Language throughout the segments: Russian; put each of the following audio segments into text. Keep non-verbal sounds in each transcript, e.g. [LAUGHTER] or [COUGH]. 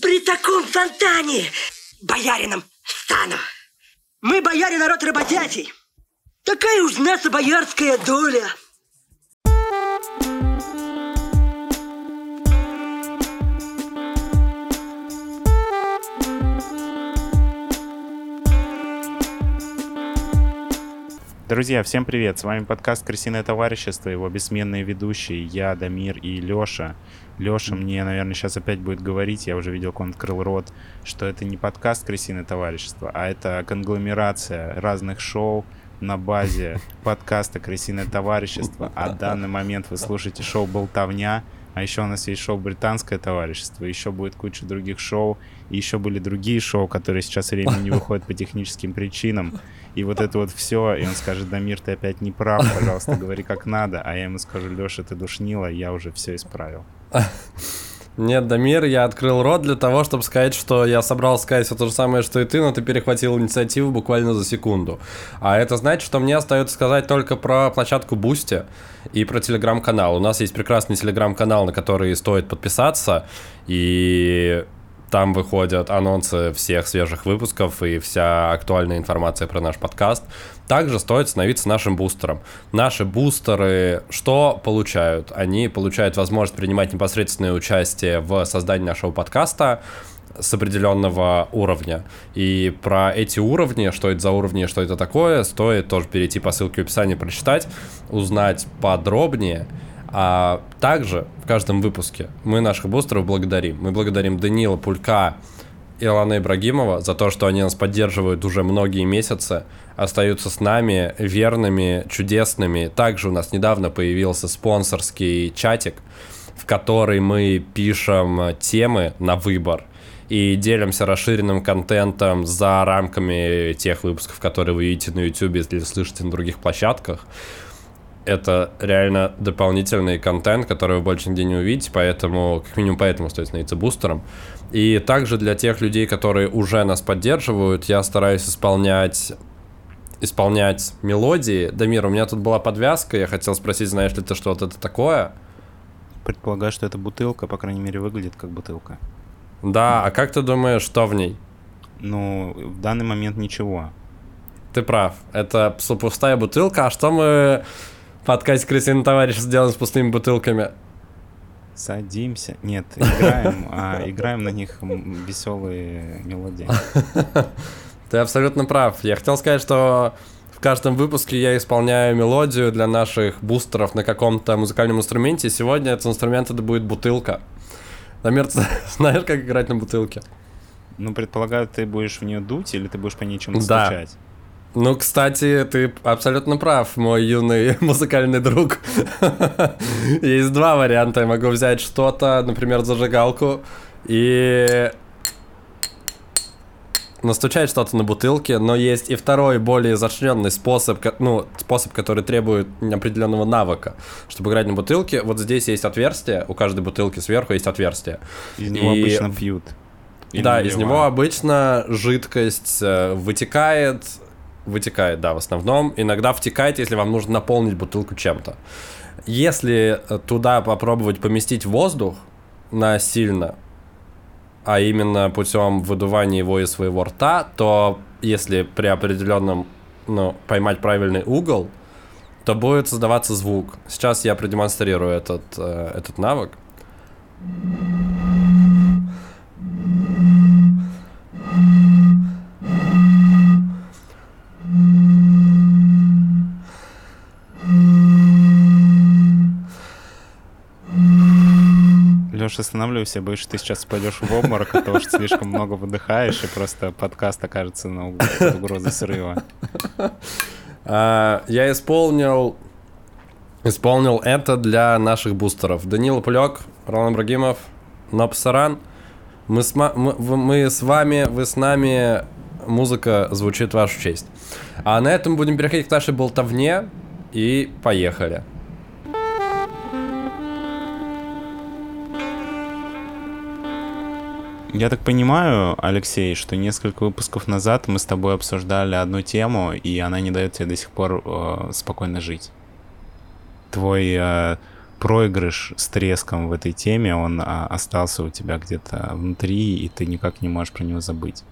При таком фонтане боярином стану. Мы, бояре, народ работятий. Такая уж наша боярская доля. Друзья, всем привет! С вами подкаст «Крысиное товарищество», его бессменные ведущие, я, Дамир и Лёша. Лёша мне, наверное, сейчас опять будет говорить, я уже видел, как он открыл рот, что это не подкаст «Крысиное товарищество», а это конгломерация разных шоу на базе подкаста «Крысиное товарищество». А в данный момент вы слушаете шоу «Болтовня», а еще у нас есть шоу «Британское товарищество», еще будет куча других шоу, и еще были другие шоу, которые сейчас временно не выходят по техническим причинам. И вот это вот все, и он скажет, Дамир, ты опять не прав, пожалуйста, говори как надо. А я ему скажу, Леша, ты душнила, я уже все исправил. Нет, Дамир, я открыл рот для того, чтобы сказать, что я собрался сказать все то же самое, что и ты, но ты перехватил инициативу буквально за секунду. А это значит, что мне остается сказать только про площадку Boosty и про телеграм-канал. У нас есть прекрасный телеграм-канал, на который стоит подписаться, и там выходят анонсы всех свежих выпусков и вся актуальная информация про наш подкаст. Также стоит становиться нашим бустером. Наши бустеры что получают? Они получают возможность принимать непосредственное участие в создании нашего подкаста с определенного уровня. И про эти уровни, что это за уровни, что это такое, стоит тоже перейти по ссылке в описании, прочитать, узнать подробнее. А также в каждом выпуске мы наших бустеров благодарим. Мы благодарим Данила Пулька и Алана Ибрагимова за то, что они нас поддерживают уже многие месяцы, остаются с нами верными, чудесными. Также у нас недавно появился спонсорский чатик, в который мы пишем темы на выбор и делимся расширенным контентом за рамками тех выпусков, которые вы видите на YouTube или слышите на других площадках это реально дополнительный контент, который вы больше нигде не увидите, поэтому, как минимум поэтому стоит становиться бустером. И также для тех людей, которые уже нас поддерживают, я стараюсь исполнять исполнять мелодии. Дамир, у меня тут была подвязка, я хотел спросить, знаешь ли ты, что вот это такое? Предполагаю, что это бутылка, по крайней мере, выглядит как бутылка. Да, а как ты думаешь, что в ней? Ну, в данный момент ничего. Ты прав, это пустая бутылка, а что мы подкасте «Крысиный товарищ» сделан с пустыми бутылками. Садимся. Нет, играем, а играем на них веселые мелодии. [LAUGHS] Ты абсолютно прав. Я хотел сказать, что в каждом выпуске я исполняю мелодию для наших бустеров на каком-то музыкальном инструменте. Сегодня этот инструмент это будет бутылка. Намер, [LAUGHS] знаешь, как играть на бутылке? Ну, предполагаю, ты будешь в нее дуть или ты будешь по ней чем-то да. стучать? Ну, кстати, ты абсолютно прав, мой юный [LAUGHS] музыкальный друг. [LAUGHS] Есть два варианта. Я могу взять что-то, например, зажигалку и настучать что-то на бутылке, но есть и второй, более изощренный способ, ну, способ, который требует определенного навыка. Чтобы играть на бутылке, вот здесь есть отверстие, у каждой бутылки сверху есть отверстие. Из него и... обычно пьют. Или да, наливают. из него обычно жидкость э, вытекает, вытекает, да, в основном. Иногда втекает, если вам нужно наполнить бутылку чем-то. Если э, туда попробовать поместить воздух насильно, а именно путем выдувания его из своего рта, то если при определенном, ну, поймать правильный угол, то будет создаваться звук. Сейчас я продемонстрирую этот, э, этот навык. Леша, останавливайся, боюсь, что ты сейчас пойдешь в обморок от того, что слишком много выдыхаешь, и просто подкаст окажется на угрозу срыва. А, я исполнил исполнил это для наших бустеров. Данила Пулек, Ролан Брагимов, Нопсаран. Мы с, мы, мы с вами, вы с нами, музыка звучит в вашу честь. А на этом будем переходить к нашей болтовне и поехали. Я так понимаю, Алексей, что несколько выпусков назад мы с тобой обсуждали одну тему, и она не дает тебе до сих пор э, спокойно жить. Твой э, проигрыш с треском в этой теме, он а, остался у тебя где-то внутри, и ты никак не можешь про него забыть.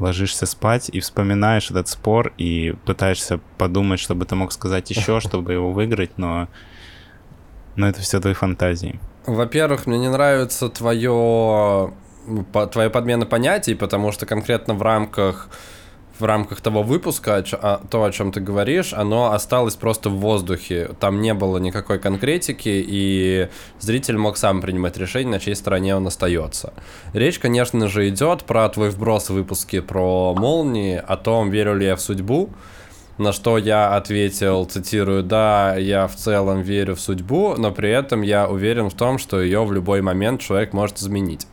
Ложишься спать и вспоминаешь этот спор, и пытаешься подумать, чтобы ты мог сказать еще, [LAUGHS] чтобы его выиграть, но, но это все твои фантазии. Во-первых, мне не нравится твое, твоя подмена понятий, потому что конкретно в рамках в рамках того выпуска, то, о чем ты говоришь, оно осталось просто в воздухе. Там не было никакой конкретики, и зритель мог сам принимать решение, на чьей стороне он остается. Речь, конечно же, идет про твой вброс в выпуске про молнии, о том, верю ли я в судьбу. На что я ответил, цитирую, да, я в целом верю в судьбу, но при этом я уверен в том, что ее в любой момент человек может изменить.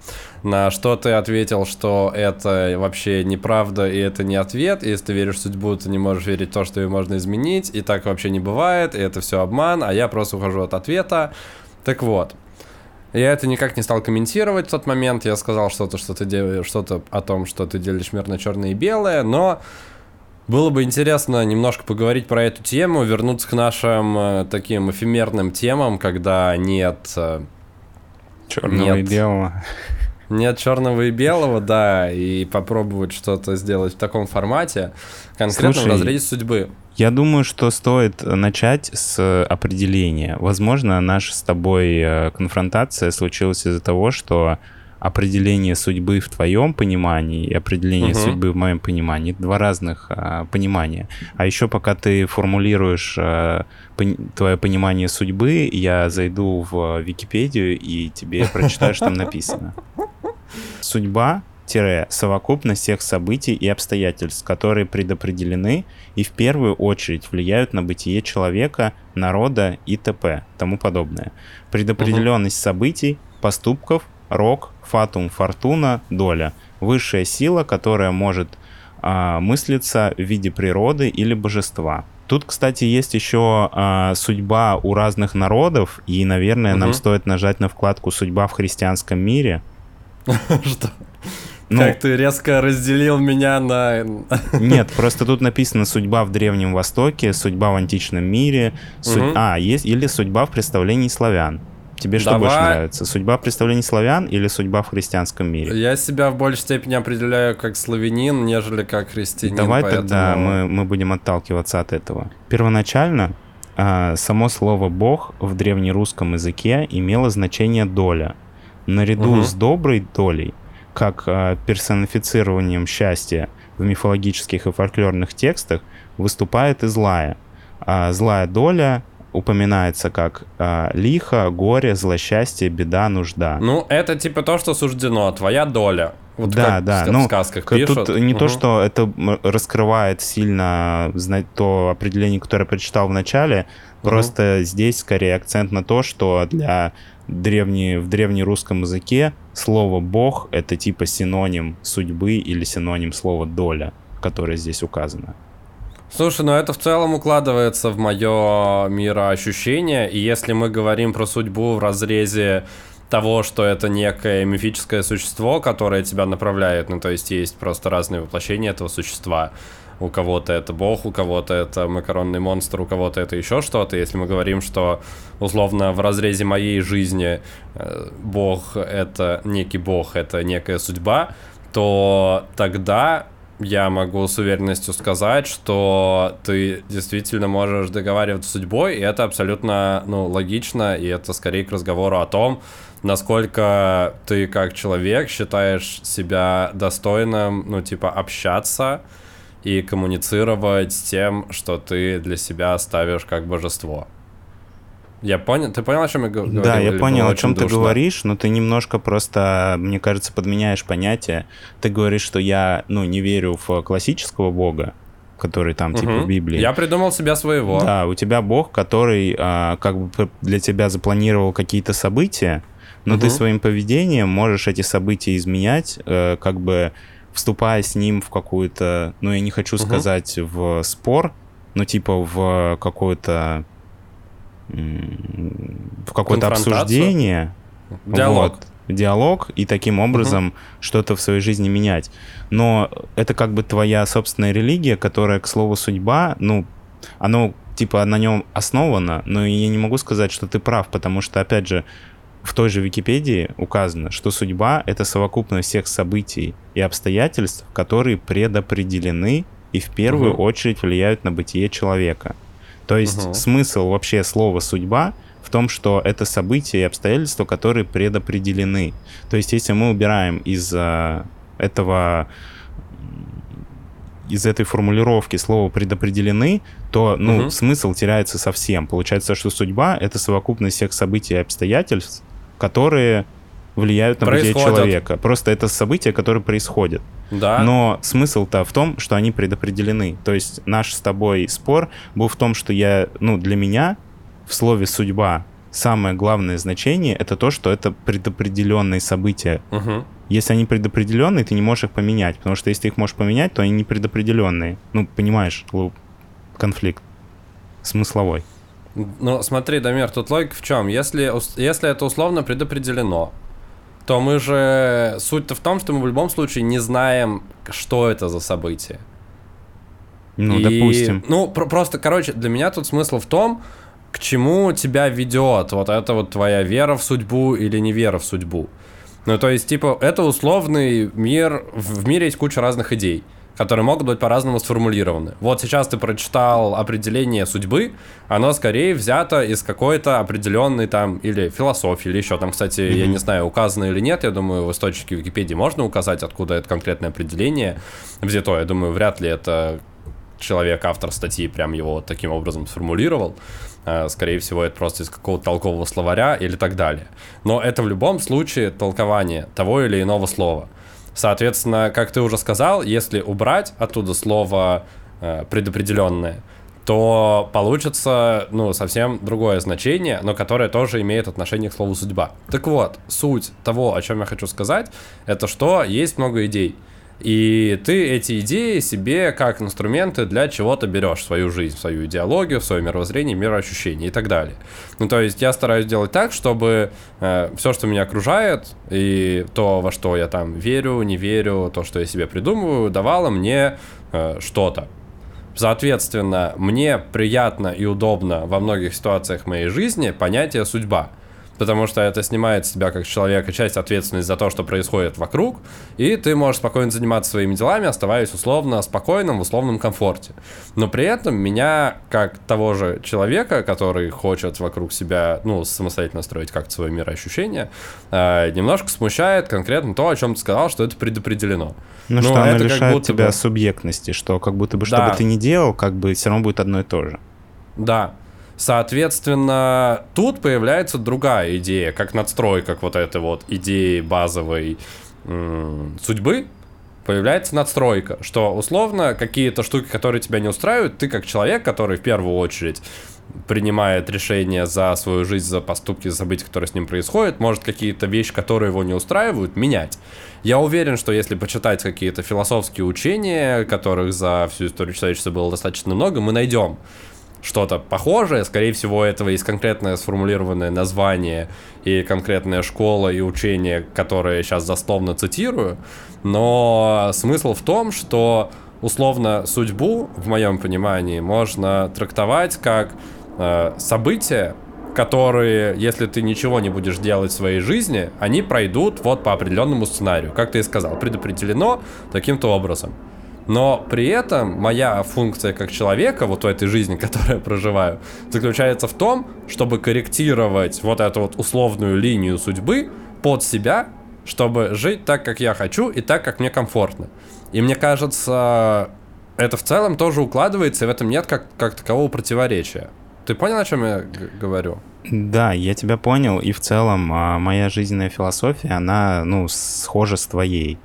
На что ты ответил, что это вообще неправда и это не ответ, и если ты веришь в судьбу, ты не можешь верить в то, что ее можно изменить, и так вообще не бывает, и это все обман, а я просто ухожу от ответа. Так вот, я это никак не стал комментировать в тот момент. Я сказал что-то, что ты делаешь, что-то о том, что ты делишь мир на черное и белое, но было бы интересно немножко поговорить про эту тему, вернуться к нашим э, таким эфемерным темам, когда нет... Э, Черного нет, и белого. Нет черного и белого, да, и попробовать что-то сделать в таком формате, конкретно Слушай, в разрезе судьбы. Я думаю, что стоит начать с определения. Возможно, наша с тобой э, конфронтация случилась из-за того, что определение судьбы в твоем понимании и определение угу. судьбы в моем понимании два разных а, понимания. А еще пока ты формулируешь а, пон твое понимание судьбы, я зайду в Википедию и тебе прочитаю, что там написано. [LAUGHS] Судьба совокупность всех событий и обстоятельств, которые предопределены и в первую очередь влияют на бытие человека, народа и т.п. тому подобное. Предопределенность угу. событий, поступков, рок, фатум, фортуна, доля. Высшая сила, которая может а, мыслиться в виде природы или божества. Тут, кстати, есть еще а, судьба у разных народов, и, наверное, угу. нам стоит нажать на вкладку «Судьба в христианском мире». [LAUGHS] Что? Ну, как ты резко разделил меня на... [LAUGHS] Нет, просто тут написано «Судьба в Древнем Востоке», «Судьба в античном мире», суд... угу. а, есть или «Судьба в представлении славян». Тебе что Давай... больше нравится? Судьба представлений славян или судьба в христианском мире? Я себя в большей степени определяю как славянин, нежели как христианин. Давай поэтому... тогда мы, мы будем отталкиваться от этого. Первоначально а, само слово «бог» в древнерусском языке имело значение «доля». Наряду угу. с доброй долей, как а, персонифицированием счастья в мифологических и фольклорных текстах, выступает и злая. А злая доля упоминается как э, лихо, горе, злосчастье, беда, нужда. Ну, это типа то, что суждено, твоя доля. Вот да, как да. В ну, сказках пишут. Тут не угу. то, что это раскрывает сильно знать то определение, которое я прочитал в начале, угу. просто здесь скорее акцент на то, что для древне, в древнерусском языке слово «бог» — это типа синоним судьбы или синоним слова «доля», которое здесь указано. Слушай, ну это в целом укладывается в мое мироощущение, и если мы говорим про судьбу в разрезе того, что это некое мифическое существо, которое тебя направляет, ну то есть есть просто разные воплощения этого существа. У кого-то это бог, у кого-то это макаронный монстр, у кого-то это еще что-то. Если мы говорим, что условно в разрезе моей жизни э, бог это некий бог, это некая судьба, то тогда я могу с уверенностью сказать, что ты действительно можешь договариваться с судьбой, и это абсолютно ну, логично, и это скорее к разговору о том, насколько ты как человек считаешь себя достойным, ну, типа, общаться и коммуницировать с тем, что ты для себя ставишь как божество. Я понял, ты понял, о чем я говорю? Да, я понял, о чем ты говоришь, но ты немножко просто, мне кажется, подменяешь понятие. Ты говоришь, что я, ну, не верю в классического бога, который там угу. типа в Библии. Я придумал себя своего. Да, у тебя бог, который а, как бы для тебя запланировал какие-то события, но угу. ты своим поведением можешь эти события изменять, э, как бы вступая с ним в какую-то, ну я не хочу угу. сказать в спор, но типа в какую-то в какое-то обсуждение. Диалог. Вот, диалог и таким образом угу. что-то в своей жизни менять. Но это как бы твоя собственная религия, которая, к слову, судьба, ну, оно типа на нем основано, но я не могу сказать, что ты прав, потому что, опять же, в той же Википедии указано, что судьба — это совокупность всех событий и обстоятельств, которые предопределены и в первую угу. очередь влияют на бытие человека. То есть угу. смысл вообще слова «судьба» в том, что это события и обстоятельства, которые предопределены. То есть если мы убираем из uh, этого из этой формулировки слово предопределены, то ну, угу. смысл теряется совсем. Получается, что судьба — это совокупность всех событий и обстоятельств, которые влияют на бытие человека. Просто это события, которые происходят. Да. Но смысл-то в том, что они предопределены. То есть наш с тобой спор был в том, что я, ну, для меня в слове судьба самое главное значение это то, что это предопределенные события. Угу. Если они предопределенные, ты не можешь их поменять, потому что если ты их можешь поменять, то они не предопределенные. Ну, понимаешь, конфликт смысловой. Ну, смотри, Дамир, тут логика в чем? Если, если это условно предопределено, то мы же... Суть-то в том, что мы в любом случае не знаем, что это за событие. Ну, И, допустим. Ну, про- просто, короче, для меня тут смысл в том, к чему тебя ведет вот это вот твоя вера в судьбу или не вера в судьбу. Ну, то есть, типа, это условный мир, в мире есть куча разных идей которые могут быть по-разному сформулированы. Вот сейчас ты прочитал определение судьбы, оно скорее взято из какой-то определенной там или философии, или еще там, кстати, mm-hmm. я не знаю, указано или нет, я думаю, в источнике Википедии можно указать, откуда это конкретное определение взято. Я думаю, вряд ли это человек, автор статьи, прям его вот таким образом сформулировал. А, скорее всего, это просто из какого-то толкового словаря или так далее. Но это в любом случае толкование того или иного слова. Соответственно, как ты уже сказал, если убрать оттуда слово э, предопределенное, то получится, ну, совсем другое значение, но которое тоже имеет отношение к слову судьба. Так вот, суть того, о чем я хочу сказать, это что есть много идей. И ты эти идеи себе как инструменты для чего-то берешь в свою жизнь, в свою идеологию, в свое мировоззрение, мироощущение и так далее. Ну, то есть я стараюсь делать так, чтобы э, все, что меня окружает, и то, во что я там верю, не верю, то, что я себе придумываю, давало мне э, что-то. Соответственно, мне приятно и удобно во многих ситуациях моей жизни понятие судьба потому что это снимает с тебя как человека часть ответственности за то, что происходит вокруг, и ты можешь спокойно заниматься своими делами, оставаясь условно спокойным, в условном комфорте. Но при этом меня, как того же человека, который хочет вокруг себя, ну, самостоятельно строить как-то свое мироощущение, э, немножко смущает конкретно то, о чем ты сказал, что это предопределено. Ну, что оно лишает тебя бы... субъектности, что как будто бы, что да. бы ты ни делал, как бы все равно будет одно и то же. Да, Соответственно, тут появляется другая идея, как надстройка вот этой вот идеи базовой м- судьбы, появляется надстройка, что условно какие-то штуки, которые тебя не устраивают, ты как человек, который в первую очередь принимает решения за свою жизнь, за поступки, за события, которые с ним происходят, может какие-то вещи, которые его не устраивают, менять. Я уверен, что если почитать какие-то философские учения, которых за всю историю человечества было достаточно много, мы найдем что-то похожее. Скорее всего, этого есть конкретное сформулированное название и конкретная школа и учение, которые я сейчас дословно цитирую. Но смысл в том, что условно судьбу, в моем понимании, можно трактовать как э, события, которые, если ты ничего не будешь делать в своей жизни, они пройдут вот по определенному сценарию. Как ты и сказал, предопределено таким-то образом. Но при этом моя функция как человека, вот в этой жизни, [LAUGHS] которую я проживаю, заключается в том, чтобы корректировать вот эту вот условную линию судьбы под себя, чтобы жить так, как я хочу и так, как мне комфортно. И мне кажется, это в целом тоже укладывается, и в этом нет как, как такового противоречия. Ты понял, о чем я говорю? Да, я тебя понял, и в целом а, моя жизненная философия, она, ну, схожа с твоей.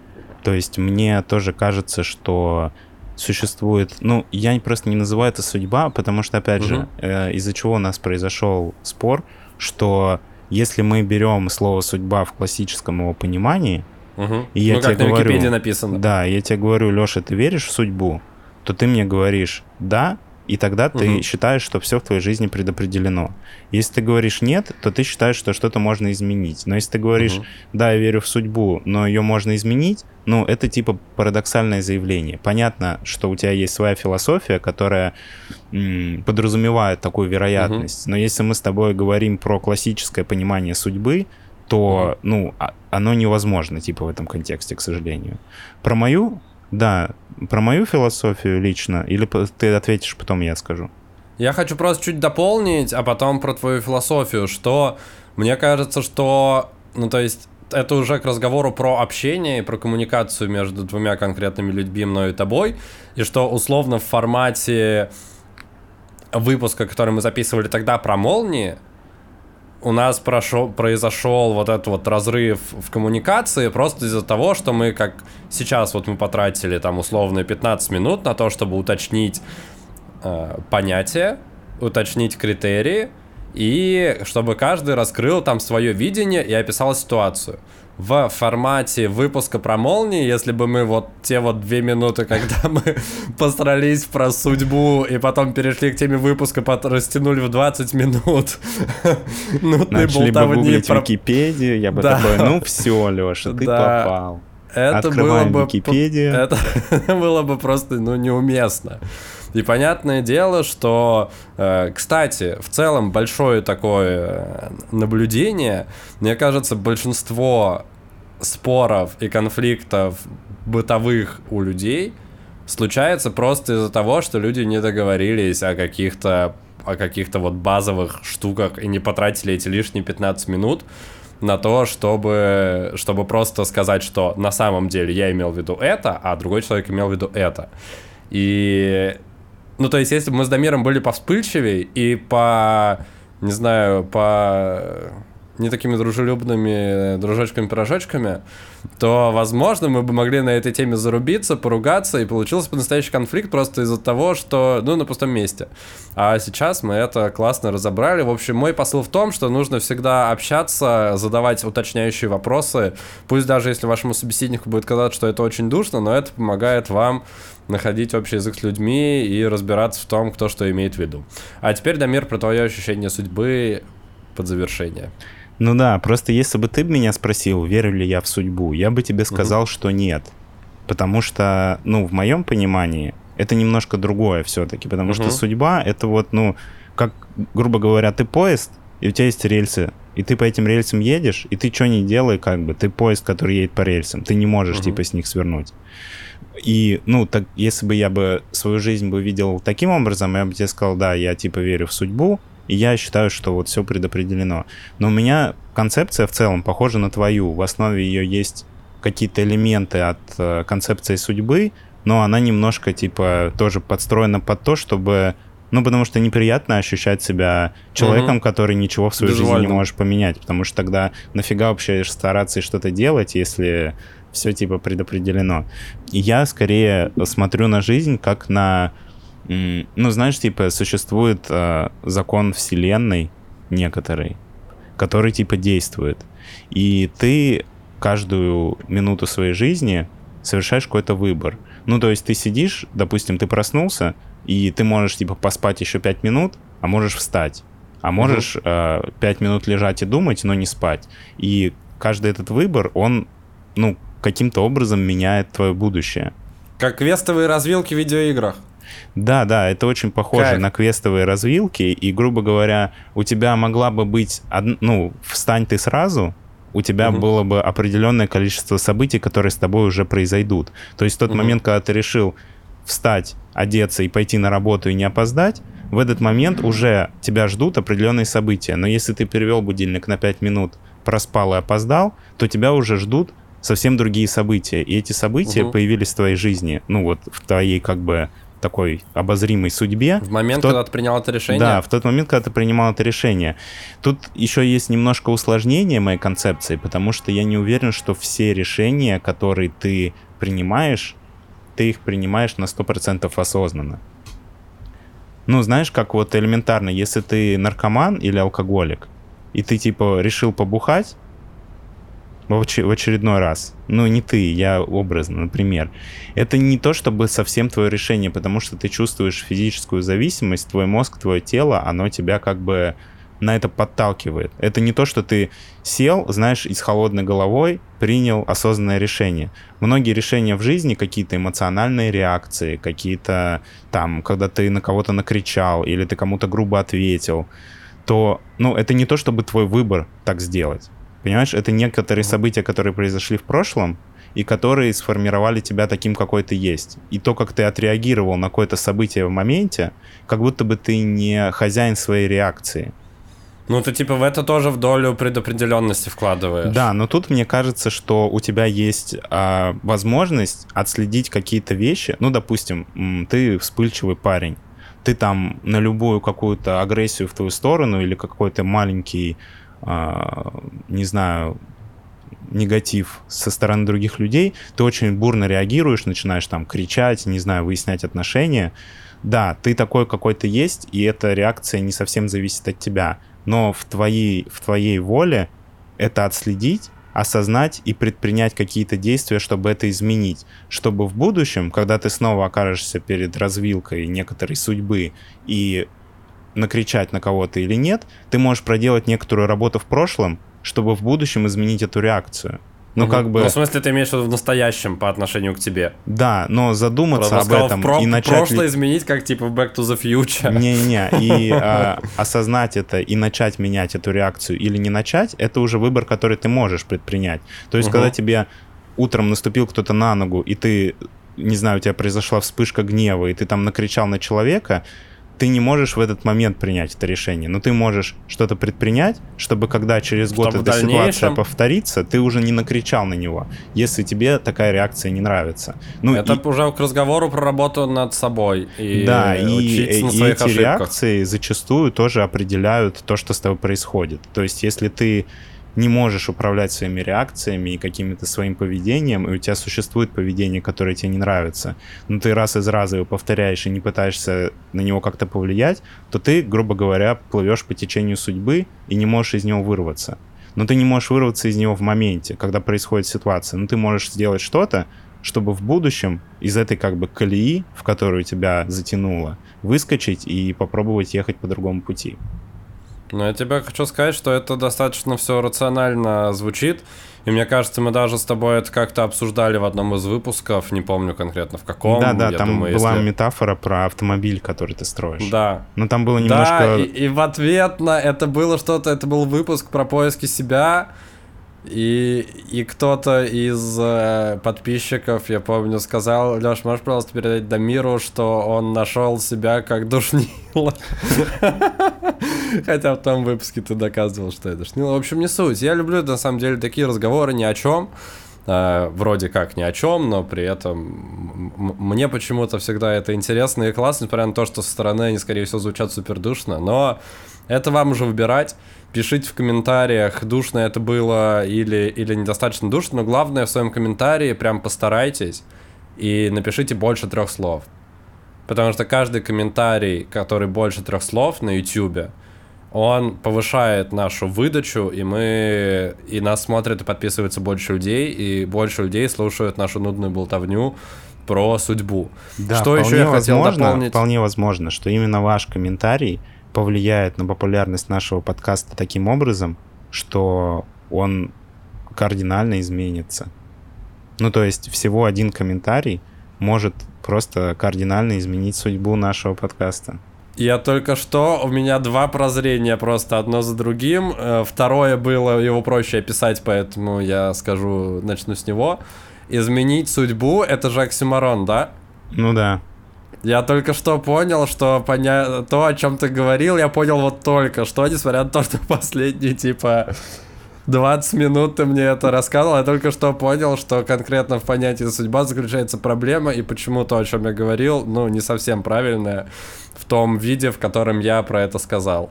То есть мне тоже кажется, что существует, ну, я просто не называю это судьба, потому что, опять угу. же, э, из-за чего у нас произошел спор, что если мы берем слово судьба в классическом его понимании, угу. и я ну, тебе как говорю, написано. Да, я тебе говорю, Леша, ты веришь в судьбу, то ты мне говоришь, да, и тогда ты угу. считаешь, что все в твоей жизни предопределено. Если ты говоришь нет, то ты считаешь, что что-то можно изменить. Но если ты говоришь, угу. да, я верю в судьбу, но ее можно изменить, ну, это типа парадоксальное заявление. Понятно, что у тебя есть своя философия, которая м, подразумевает такую вероятность. Угу. Но если мы с тобой говорим про классическое понимание судьбы, то, угу. ну, а, оно невозможно, типа, в этом контексте, к сожалению. Про мою, да, про мою философию лично, или ты ответишь, потом я скажу. Я хочу просто чуть дополнить, а потом про твою философию, что мне кажется, что, ну, то есть это уже к разговору про общение и про коммуникацию между двумя конкретными людьми, мной и тобой, и что условно в формате выпуска, который мы записывали тогда про молнии, у нас прошел, произошел вот этот вот разрыв в коммуникации просто из-за того, что мы как сейчас вот мы потратили там условно 15 минут на то, чтобы уточнить э, понятия, уточнить критерии, и чтобы каждый раскрыл там свое видение и описал ситуацию. В формате выпуска про молнии, если бы мы вот те вот две минуты, [LAUGHS] когда мы посрались про судьбу и потом перешли к теме выпуска, растянули в 20 минут. [LAUGHS] ну, ты болтовни про... Википедию, я бы такой, ну все, Леша, ты попал. Это было бы... Википедию. Это [LAUGHS] было бы просто, ну, неуместно. И понятное дело, что, э, кстати, в целом большое такое э, наблюдение, мне кажется, большинство споров и конфликтов бытовых у людей случается просто из-за того, что люди не договорились о каких-то о каких-то вот базовых штуках и не потратили эти лишние 15 минут на то, чтобы, чтобы просто сказать, что на самом деле я имел в виду это, а другой человек имел в виду это. И ну, то есть, если бы мы с Дамиром были повспыльчивее и по, не знаю, по не такими дружелюбными дружочками-пирожочками, то, возможно, мы бы могли на этой теме зарубиться, поругаться, и получился бы настоящий конфликт просто из-за того, что, ну, на пустом месте. А сейчас мы это классно разобрали. В общем, мой посыл в том, что нужно всегда общаться, задавать уточняющие вопросы, пусть даже если вашему собеседнику будет казаться, что это очень душно, но это помогает вам находить общий язык с людьми и разбираться в том, кто что имеет в виду. А теперь, Дамир, про твое ощущение судьбы под завершение. Ну да, просто если бы ты меня спросил, верю ли я в судьбу, я бы тебе сказал, угу. что нет. Потому что, ну, в моем понимании, это немножко другое все-таки. Потому угу. что судьба это вот, ну, как, грубо говоря, ты поезд, и у тебя есть рельсы, и ты по этим рельсам едешь, и ты что не делай, как бы, ты поезд, который едет по рельсам, ты не можешь, угу. типа, с них свернуть. И, ну, так, если бы я бы свою жизнь бы видел таким образом, я бы тебе сказал, да, я, типа, верю в судьбу, и я считаю, что вот все предопределено. Но у меня концепция в целом похожа на твою. В основе ее есть какие-то элементы от э, концепции судьбы, но она немножко, типа, тоже подстроена под то, чтобы... Ну, потому что неприятно ощущать себя человеком, угу. который ничего в своей Визуально. жизни не можешь поменять, потому что тогда нафига вообще стараться и что-то делать, если все, типа, предопределено. И я скорее смотрю на жизнь как на ну, знаешь, типа, существует э, закон вселенной некоторый, который, типа, действует. И ты каждую минуту своей жизни совершаешь какой-то выбор. Ну, то есть ты сидишь, допустим, ты проснулся, и ты можешь, типа, поспать еще пять минут, а можешь встать. А можешь э, пять минут лежать и думать, но не спать. И каждый этот выбор, он, ну, каким-то образом меняет твое будущее. Как квестовые развилки в видеоиграх. Да, да, это очень похоже как? на квестовые развилки, и, грубо говоря, у тебя могла бы быть, од... ну, встань ты сразу, у тебя угу. было бы определенное количество событий, которые с тобой уже произойдут. То есть в тот угу. момент, когда ты решил встать, одеться и пойти на работу и не опоздать, в этот момент уже тебя ждут определенные события. Но если ты перевел будильник на 5 минут, проспал и опоздал, то тебя уже ждут совсем другие события. И эти события угу. появились в твоей жизни, ну вот в твоей как бы такой обозримой судьбе. В момент, в тот... когда ты принял это решение? Да, в тот момент, когда ты принимал это решение. Тут еще есть немножко усложнение моей концепции, потому что я не уверен, что все решения, которые ты принимаешь, ты их принимаешь на 100% осознанно. Ну, знаешь, как вот элементарно, если ты наркоман или алкоголик, и ты типа решил побухать, в очередной раз. Ну, не ты, я образно, например. Это не то, чтобы совсем твое решение, потому что ты чувствуешь физическую зависимость, твой мозг, твое тело, оно тебя как бы на это подталкивает. Это не то, что ты сел, знаешь, и с холодной головой принял осознанное решение. Многие решения в жизни, какие-то эмоциональные реакции, какие-то там, когда ты на кого-то накричал или ты кому-то грубо ответил, то, ну, это не то, чтобы твой выбор так сделать. Понимаешь, это некоторые события, которые произошли в прошлом, и которые сформировали тебя таким, какой ты есть. И то, как ты отреагировал на какое-то событие в моменте, как будто бы ты не хозяин своей реакции. Ну, ты типа в это тоже в долю предопределенности вкладываешь. Да, но тут мне кажется, что у тебя есть а, возможность отследить какие-то вещи. Ну, допустим, ты вспыльчивый парень. Ты там на любую какую-то агрессию в твою сторону или какой-то маленький, не знаю, негатив со стороны других людей, ты очень бурно реагируешь, начинаешь там кричать, не знаю, выяснять отношения. Да, ты такой какой то есть, и эта реакция не совсем зависит от тебя. Но в твоей, в твоей воле это отследить, осознать и предпринять какие-то действия, чтобы это изменить. Чтобы в будущем, когда ты снова окажешься перед развилкой некоторой судьбы и накричать на кого-то или нет, ты можешь проделать некоторую работу в прошлом, чтобы в будущем изменить эту реакцию. Ну, угу. как бы... Ну, в смысле, ты имеешь в виду в настоящем по отношению к тебе? Да, но задуматься Просто об этом про- и начать... прошлое изменить, как типа в Back to the Future. Не-не, и [LAUGHS] а, осознать это и начать менять эту реакцию или не начать, это уже выбор, который ты можешь предпринять. То есть, угу. когда тебе утром наступил кто-то на ногу, и ты, не знаю, у тебя произошла вспышка гнева, и ты там накричал на человека, ты не можешь в этот момент принять это решение, но ты можешь что-то предпринять, чтобы когда через год чтобы эта ситуация повторится, ты уже не накричал на него, если тебе такая реакция не нравится. Ну, это и... уже к разговору про работу над собой и да, и, и эти ошибках. реакции зачастую тоже определяют то, что с тобой происходит. То есть, если ты не можешь управлять своими реакциями и каким-то своим поведением, и у тебя существует поведение, которое тебе не нравится, но ты раз из раза его повторяешь и не пытаешься на него как-то повлиять, то ты, грубо говоря, плывешь по течению судьбы и не можешь из него вырваться. Но ты не можешь вырваться из него в моменте, когда происходит ситуация. Но ты можешь сделать что-то, чтобы в будущем из этой как бы колеи, в которую тебя затянуло, выскочить и попробовать ехать по другому пути. Но я тебе хочу сказать, что это достаточно все рационально звучит. И мне кажется, мы даже с тобой это как-то обсуждали в одном из выпусков, не помню конкретно в каком. Да, да, там думаю, была если... метафора про автомобиль, который ты строишь. Да. Но там было немножко... Да, и, и в ответ на это было что-то, это был выпуск про поиски себя, и, и кто-то из э, подписчиков, я помню, сказал, Леш, можешь, пожалуйста, передать Дамиру, что он нашел себя как душнило. Хотя в том выпуске ты доказывал, что это душнило. В общем, не суть. Я люблю, на самом деле, такие разговоры ни о чем. Uh, вроде как ни о чем, но при этом мне почему-то всегда это интересно и классно, несмотря на то, что со стороны они, скорее всего, звучат супер душно, но это вам уже выбирать. Пишите в комментариях, душно это было или, или недостаточно душно, но главное в своем комментарии прям постарайтесь и напишите больше трех слов. Потому что каждый комментарий, который больше трех слов на YouTube, он повышает нашу выдачу, и мы и нас смотрят и подписываются больше людей, и больше людей слушают нашу нудную болтовню про судьбу. Да, что еще я хотел возможно, дополнить? Вполне возможно, что именно ваш комментарий повлияет на популярность нашего подкаста таким образом, что он кардинально изменится. Ну, то есть всего один комментарий может просто кардинально изменить судьбу нашего подкаста. Я только что, у меня два прозрения просто одно за другим. Э, второе было, его проще описать, поэтому я скажу, начну с него. Изменить судьбу, это же оксиморон, да? Ну да. Я только что понял, что поня... то, о чем ты говорил, я понял вот только что, несмотря на то, что [LAUGHS] последние, типа, 20 минут ты мне это рассказывал, я только что понял, что конкретно в понятии судьба заключается проблема, и почему то, о чем я говорил, ну, не совсем правильное в том виде, в котором я про это сказал.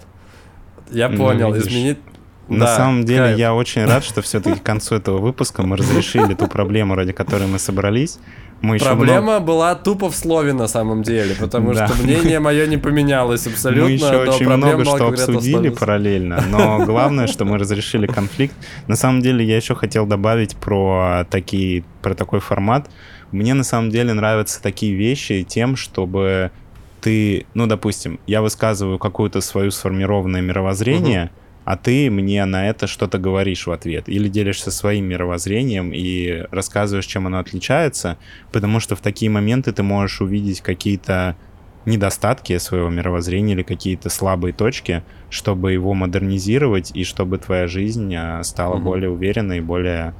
Я ну, понял, ну, изменить... На да, самом деле кайф. я очень рад, что все-таки к концу этого выпуска мы разрешили [LAUGHS] ту проблему, ради которой мы собрались. Мы Проблема много... была тупо в слове на самом деле, потому да. что мнение [LAUGHS] мое не поменялось абсолютно. Мы еще очень много что обсудили параллельно, но [LAUGHS] главное, что мы разрешили конфликт. На самом деле я еще хотел добавить про такие, про такой формат. Мне на самом деле нравятся такие вещи тем, чтобы ты, ну, допустим, я высказываю какое-то свое сформированное мировоззрение, угу. А ты мне на это что-то говоришь в ответ. Или делишься своим мировоззрением и рассказываешь, чем оно отличается, потому что в такие моменты ты можешь увидеть какие-то недостатки своего мировоззрения или какие-то слабые точки, чтобы его модернизировать и чтобы твоя жизнь а, стала угу. более уверенной, более,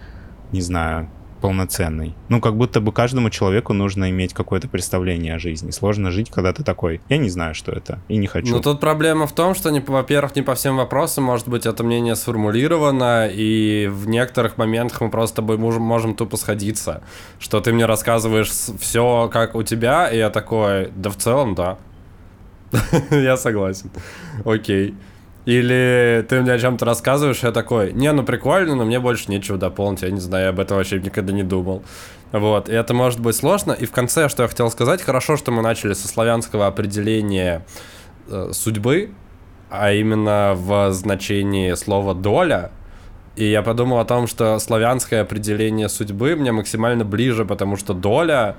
не знаю, полноценный. Ну, как будто бы каждому человеку нужно иметь какое-то представление о жизни. Сложно жить, когда ты такой, я не знаю, что это, и не хочу. Ну, тут проблема в том, что, не, во-первых, не по всем вопросам может быть это мнение сформулировано, и в некоторых моментах мы просто можем, можем тупо сходиться. Что ты мне рассказываешь все, как у тебя, и я такой, да в целом, да. [LAUGHS] Я согласен. Окей. Или ты мне о чем-то рассказываешь, я такой, не, ну прикольно, но мне больше нечего дополнить, я не знаю, я об этом вообще никогда не думал. Вот, и это может быть сложно. И в конце, что я хотел сказать, хорошо, что мы начали со славянского определения э, судьбы, а именно в значении слова «доля», и я подумал о том, что славянское определение судьбы мне максимально ближе, потому что доля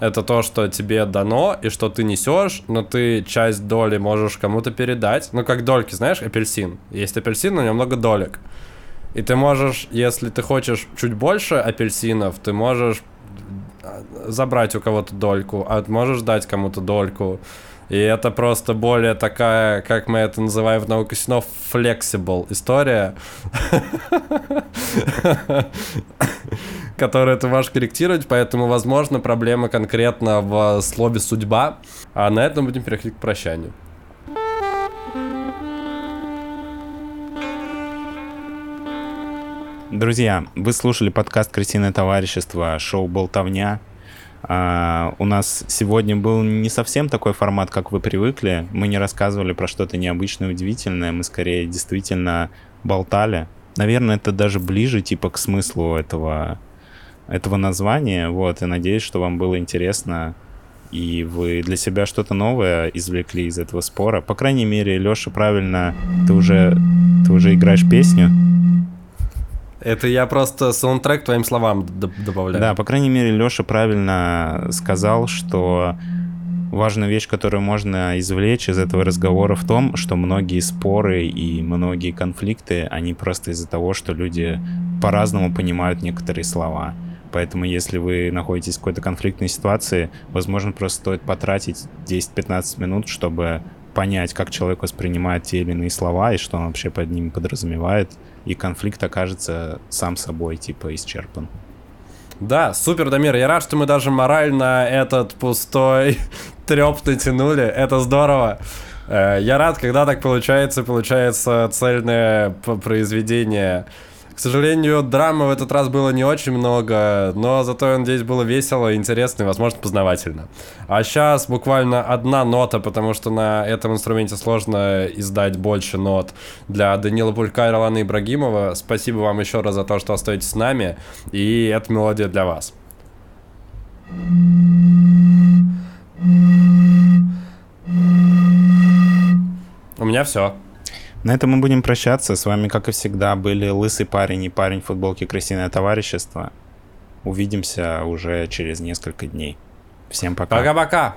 это то, что тебе дано и что ты несешь, но ты часть доли можешь кому-то передать. Ну, как дольки, знаешь, апельсин. Есть апельсин, но у него много долек. И ты можешь, если ты хочешь чуть больше апельсинов, ты можешь а, забрать у кого-то дольку, а можешь дать кому-то дольку. И это просто более такая, как мы это называем в науке снов, flexible история, [LAUGHS] которую ты можешь корректировать, поэтому, возможно, проблема конкретно в слове «судьба». А на этом будем переходить к прощанию. Друзья, вы слушали подкаст «Крысиное товарищество», шоу «Болтовня». А, у нас сегодня был не совсем такой формат, как вы привыкли. Мы не рассказывали про что-то необычное, удивительное. Мы скорее действительно болтали. Наверное, это даже ближе типа к смыслу этого, этого названия. Вот, и надеюсь, что вам было интересно и вы для себя что-то новое извлекли из этого спора. По крайней мере, Леша, правильно, ты уже, ты уже играешь песню. Это я просто саундтрек твоим словам добавляю. Да, по крайней мере, Леша правильно сказал, что важная вещь, которую можно извлечь из этого разговора в том, что многие споры и многие конфликты, они просто из-за того, что люди по-разному понимают некоторые слова. Поэтому если вы находитесь в какой-то конфликтной ситуации, возможно, просто стоит потратить 10-15 минут, чтобы понять, как человек воспринимает те или иные слова и что он вообще под ними подразумевает, и конфликт окажется сам собой, типа, исчерпан. Да, супер, Дамир. Я рад, что мы даже морально этот пустой [LAUGHS] треп натянули. Это здорово. Э, я рад, когда так получается, получается цельное произведение. К сожалению, драмы в этот раз было не очень много, но зато, надеюсь, было весело, интересно и, возможно, познавательно. А сейчас буквально одна нота, потому что на этом инструменте сложно издать больше нот. Для Данила Пулька и Ролана Ибрагимова спасибо вам еще раз за то, что остаетесь с нами, и эта мелодия для вас. У меня все. На этом мы будем прощаться. С вами, как и всегда, были Лысый парень и парень в футболке Крысиное товарищество. Увидимся уже через несколько дней. Всем пока. Пока-пока.